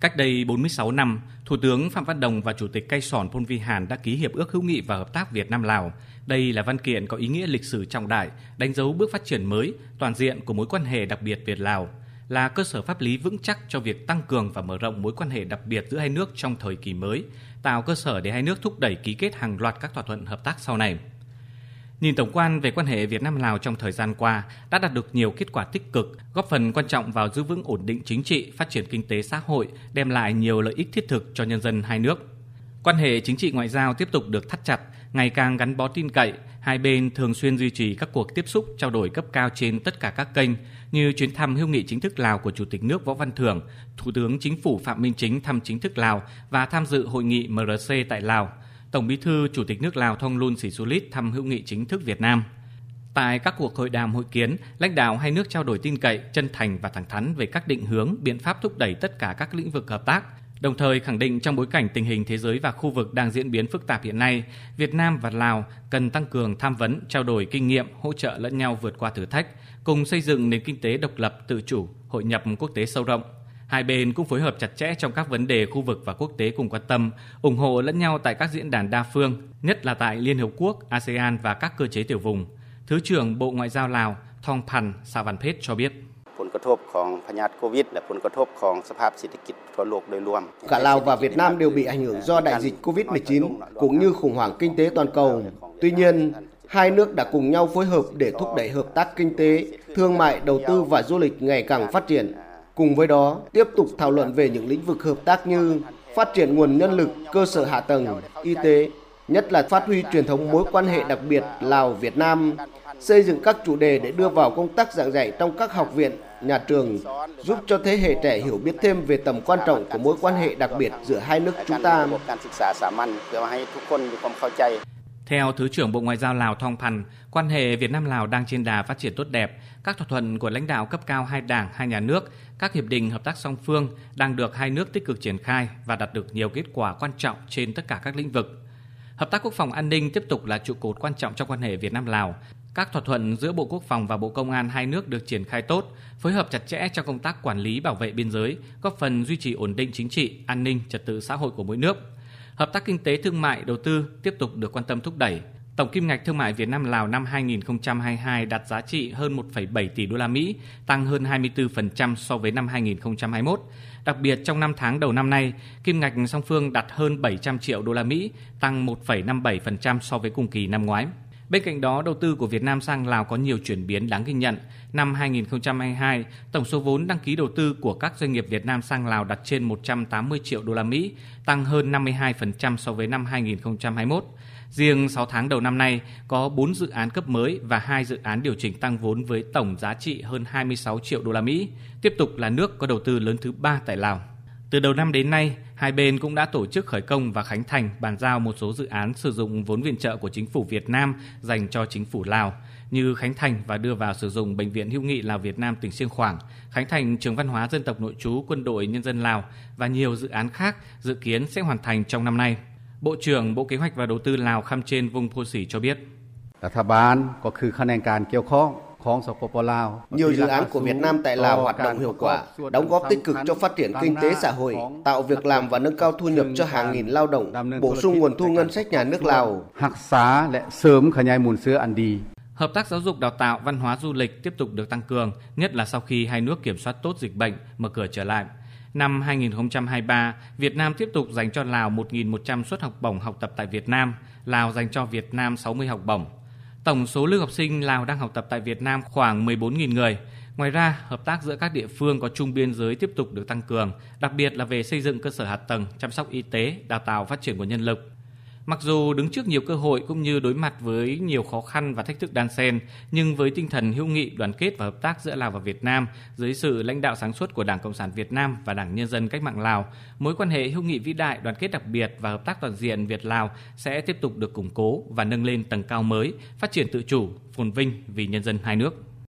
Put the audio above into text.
Cách đây 46 năm, Thủ tướng Phạm Văn Đồng và Chủ tịch Cây Sòn Phôn Vi Hàn đã ký Hiệp ước hữu nghị và hợp tác Việt Nam-Lào. Đây là văn kiện có ý nghĩa lịch sử trọng đại, đánh dấu bước phát triển mới, toàn diện của mối quan hệ đặc biệt Việt-Lào, là cơ sở pháp lý vững chắc cho việc tăng cường và mở rộng mối quan hệ đặc biệt giữa hai nước trong thời kỳ mới, tạo cơ sở để hai nước thúc đẩy ký kết hàng loạt các thỏa thuận hợp tác sau này. Nhìn tổng quan về quan hệ Việt Nam Lào trong thời gian qua đã đạt được nhiều kết quả tích cực, góp phần quan trọng vào giữ vững ổn định chính trị, phát triển kinh tế xã hội, đem lại nhiều lợi ích thiết thực cho nhân dân hai nước. Quan hệ chính trị ngoại giao tiếp tục được thắt chặt, ngày càng gắn bó tin cậy, hai bên thường xuyên duy trì các cuộc tiếp xúc trao đổi cấp cao trên tất cả các kênh như chuyến thăm hữu nghị chính thức Lào của Chủ tịch nước Võ Văn Thưởng, Thủ tướng Chính phủ Phạm Minh Chính thăm chính thức Lào và tham dự hội nghị MRC tại Lào – Tổng Bí thư Chủ tịch nước Lào Thonglun Lít thăm hữu nghị chính thức Việt Nam. Tại các cuộc hội đàm hội kiến, lãnh đạo hai nước trao đổi tin cậy, chân thành và thẳng thắn về các định hướng, biện pháp thúc đẩy tất cả các lĩnh vực hợp tác, đồng thời khẳng định trong bối cảnh tình hình thế giới và khu vực đang diễn biến phức tạp hiện nay, Việt Nam và Lào cần tăng cường tham vấn, trao đổi kinh nghiệm, hỗ trợ lẫn nhau vượt qua thử thách, cùng xây dựng nền kinh tế độc lập, tự chủ, hội nhập quốc tế sâu rộng. Hai bên cũng phối hợp chặt chẽ trong các vấn đề khu vực và quốc tế cùng quan tâm, ủng hộ lẫn nhau tại các diễn đàn đa phương, nhất là tại Liên Hợp Quốc, ASEAN và các cơ chế tiểu vùng. Thứ trưởng Bộ Ngoại giao Lào Thong Pan Savanphet cho biết. ผลกระทบของพยาธิโควิดและผลกระทบของสภาพเศรษฐกิจทั่วโลกโดยรวม Cả Lào và Việt Nam đều bị ảnh hưởng do đại dịch COVID-19 cũng như khủng hoảng kinh tế toàn cầu. Tuy nhiên, hai nước đã cùng nhau phối hợp để thúc đẩy hợp tác kinh tế, thương mại, đầu tư và du lịch ngày càng phát triển. Cùng với đó, tiếp tục thảo luận về những lĩnh vực hợp tác như phát triển nguồn nhân lực, cơ sở hạ tầng, y tế, nhất là phát huy truyền thống mối quan hệ đặc biệt Lào-Việt Nam, xây dựng các chủ đề để đưa vào công tác giảng dạy trong các học viện, nhà trường, giúp cho thế hệ trẻ hiểu biết thêm về tầm quan trọng của mối quan hệ đặc biệt giữa hai nước chúng ta. Theo Thứ trưởng Bộ Ngoại giao Lào Thong Phan, quan hệ Việt Nam-Lào đang trên đà phát triển tốt đẹp. Các thỏa thuận của lãnh đạo cấp cao hai đảng, hai nhà nước, các hiệp định hợp tác song phương đang được hai nước tích cực triển khai và đạt được nhiều kết quả quan trọng trên tất cả các lĩnh vực. Hợp tác quốc phòng an ninh tiếp tục là trụ cột quan trọng trong quan hệ Việt Nam-Lào. Các thỏa thuận giữa Bộ Quốc phòng và Bộ Công an hai nước được triển khai tốt, phối hợp chặt chẽ trong công tác quản lý bảo vệ biên giới, góp phần duy trì ổn định chính trị, an ninh, trật tự xã hội của mỗi nước Hợp tác kinh tế thương mại đầu tư tiếp tục được quan tâm thúc đẩy. Tổng kim ngạch thương mại Việt Nam Lào năm 2022 đạt giá trị hơn 1,7 tỷ đô la Mỹ, tăng hơn 24% so với năm 2021. Đặc biệt trong 5 tháng đầu năm nay, kim ngạch song phương đạt hơn 700 triệu đô la Mỹ, tăng 1,57% so với cùng kỳ năm ngoái. Bên cạnh đó, đầu tư của Việt Nam sang Lào có nhiều chuyển biến đáng ghi nhận. Năm 2022, tổng số vốn đăng ký đầu tư của các doanh nghiệp Việt Nam sang Lào đạt trên 180 triệu đô la Mỹ, tăng hơn 52% so với năm 2021. Riêng 6 tháng đầu năm nay có 4 dự án cấp mới và 2 dự án điều chỉnh tăng vốn với tổng giá trị hơn 26 triệu đô la Mỹ, tiếp tục là nước có đầu tư lớn thứ ba tại Lào. Từ đầu năm đến nay, hai bên cũng đã tổ chức khởi công và khánh thành bàn giao một số dự án sử dụng vốn viện trợ của chính phủ Việt Nam dành cho chính phủ Lào như khánh thành và đưa vào sử dụng bệnh viện hữu nghị Lào Việt Nam tỉnh Siêng Khoảng, khánh thành trường văn hóa dân tộc nội trú quân đội nhân dân Lào và nhiều dự án khác dự kiến sẽ hoàn thành trong năm nay. Bộ trưởng Bộ Kế hoạch và Đầu tư Lào Khăm Trên Vung Phô Sỉ cho biết. รัฐบาลก็คือคะแนนการเกี่ยวข้อง nhiều dự án của Việt Nam tại Lào hoạt động hiệu quả, đóng góp tích cực cho phát triển kinh tế xã hội, tạo việc làm và nâng cao thu nhập cho hàng nghìn lao động, bổ sung nguồn thu ngân sách nhà nước Lào. Hợp tác giáo dục đào tạo, văn hóa du lịch tiếp tục được tăng cường, nhất là sau khi hai nước kiểm soát tốt dịch bệnh, mở cửa trở lại. Năm 2023, Việt Nam tiếp tục dành cho Lào 1.100 suất học bổng học tập tại Việt Nam, Lào dành cho Việt Nam 60 học bổng. Tổng số lưu học sinh Lào đang học tập tại Việt Nam khoảng 14.000 người. Ngoài ra, hợp tác giữa các địa phương có chung biên giới tiếp tục được tăng cường, đặc biệt là về xây dựng cơ sở hạ tầng, chăm sóc y tế, đào tạo phát triển nguồn nhân lực. Mặc dù đứng trước nhiều cơ hội cũng như đối mặt với nhiều khó khăn và thách thức đan xen, nhưng với tinh thần hữu nghị, đoàn kết và hợp tác giữa Lào và Việt Nam dưới sự lãnh đạo sáng suốt của Đảng Cộng sản Việt Nam và Đảng Nhân dân Cách mạng Lào, mối quan hệ hữu nghị vĩ đại, đoàn kết đặc biệt và hợp tác toàn diện Việt Lào sẽ tiếp tục được củng cố và nâng lên tầng cao mới, phát triển tự chủ, phồn vinh vì nhân dân hai nước.